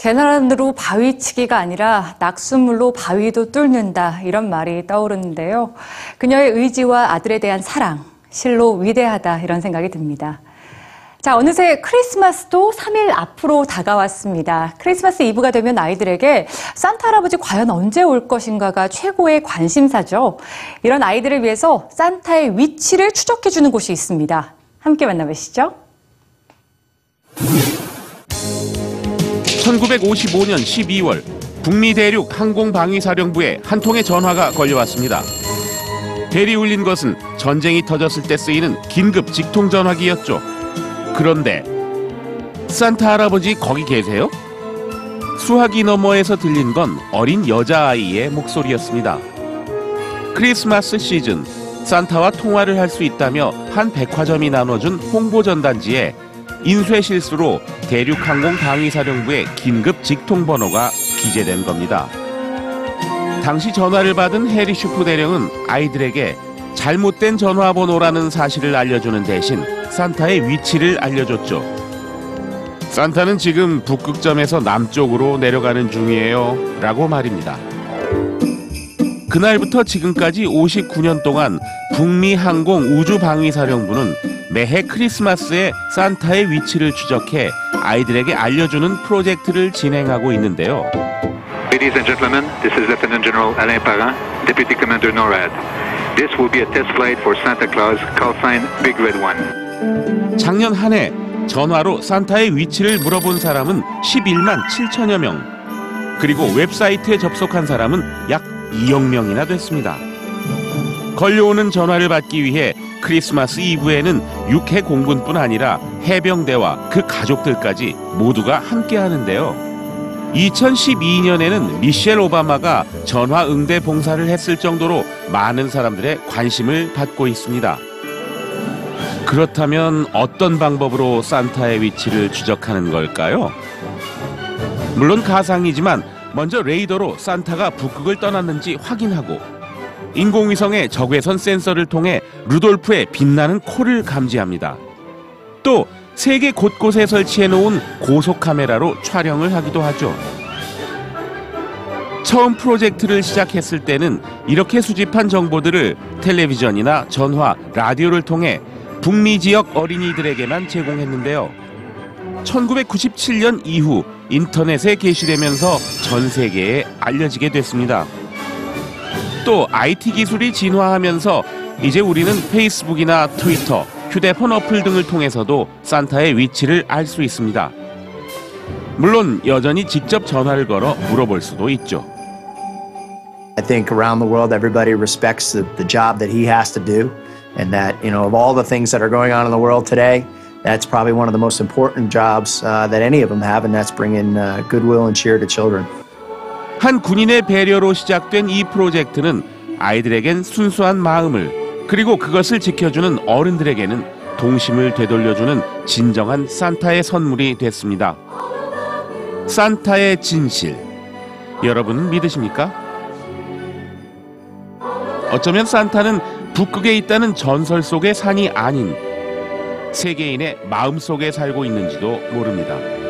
계란으로 바위치기가 아니라 낙숫물로 바위도 뚫는다 이런 말이 떠오르는데요. 그녀의 의지와 아들에 대한 사랑, 실로 위대하다 이런 생각이 듭니다. 자, 어느새 크리스마스도 3일 앞으로 다가왔습니다. 크리스마스 이브가 되면 아이들에게 산타 할아버지 과연 언제 올 것인가가 최고의 관심사죠. 이런 아이들을 위해서 산타의 위치를 추적해주는 곳이 있습니다. 함께 만나보시죠. 1955년 12월 북미 대륙 항공방위사령부에 한 통의 전화가 걸려왔습니다. 벨이 울린 것은 전쟁이 터졌을 때 쓰이는 긴급 직통 전화기였죠. 그런데 산타 할아버지 거기 계세요? 수화기 너머에서 들린 건 어린 여자아이의 목소리였습니다. 크리스마스 시즌 산타와 통화를 할 수 있다며 한 백화점이 나눠준 홍보 전단지에 인쇄 실수로 대륙항공 방위사령부의 긴급 직통 번호가 기재된 겁니다. 당시 전화를 받은 해리 슈프 대령은 아이들에게 잘못된 전화번호라는 사실을 알려주는 대신 산타의 위치를 알려줬죠. 산타는 지금 북극점에서 남쪽으로 내려가는 중이에요. 라고 말입니다. 그날부터 지금까지 59년 동안 북미 항공 우주방위사령부는 매해 크리스마스에 산타의 위치를 추적해 아이들에게 알려주는 프로젝트를 진행하고 있는데요. Ladies and gentlemen, this is Lieutenant General Alain Parent, Deputy Commander NORAD. This will be a test flight for Santa Claus, call sign Big Red One. 작년 한 해 전화로 산타의 위치를 물어본 사람은 11만 7천여 명. 그리고 웹사이트에 접속한 사람은 약 2억 명이나 됐습니다. 걸려오는 전화를 받기 위해 크리스마스 이브에는 육해 공군뿐 아니라 해병대와 그 가족들까지 모두가 함께 하는데요. 2012년에는 미셸 오바마가 전화 응대 봉사를 했을 정도로 많은 사람들의 관심을 받고 있습니다. 그렇다면 어떤 방법으로 산타의 위치를 추적하는 걸까요? 물론 가상이지만 먼저 레이더로 산타가 북극을 떠났는지 확인하고 인공위성의 적외선 센서를 통해 루돌프의 빛나는 코를 감지합니다. 또 세계 곳곳에 설치해 놓은 고속 카메라로 촬영을 하기도 하죠. 처음 프로젝트를 시작했을 때는 이렇게 수집한 정보들을 텔레비전이나 전화, 라디오를 통해 북미 지역 어린이들에게만 제공했는데요. 1997년 이후 인터넷에 게시되면서 전 세계에 알려지게 됐습니다. 또 IT 기술이 진화하면서 이제 우리는 페이스북이나 트위터, 휴대폰 어플 등을 통해서도 산타의 위치를 알 수 있습니다. 물론 여전히 직접 전화를 걸어 물어볼 수도 있죠. I think around the world, everybody respects the, the job that he has to do, and that, you know, of all the things that are going on in the world today, that's probably one of the most important jobs uh, that any of them have, and that's bringing uh, goodwill and cheer to children. 한 군인의 배려로 시작된 이 프로젝트는 아이들에겐 순수한 마음을 그리고 그것을 지켜주는 어른들에게는 동심을 되돌려주는 진정한 산타의 선물이 됐습니다. 산타의 진실. 여러분은 믿으십니까? 어쩌면 산타는 북극에 있다는 전설 속의 산이 아닌 세계인의 마음 속에 살고 있는지도 모릅니다.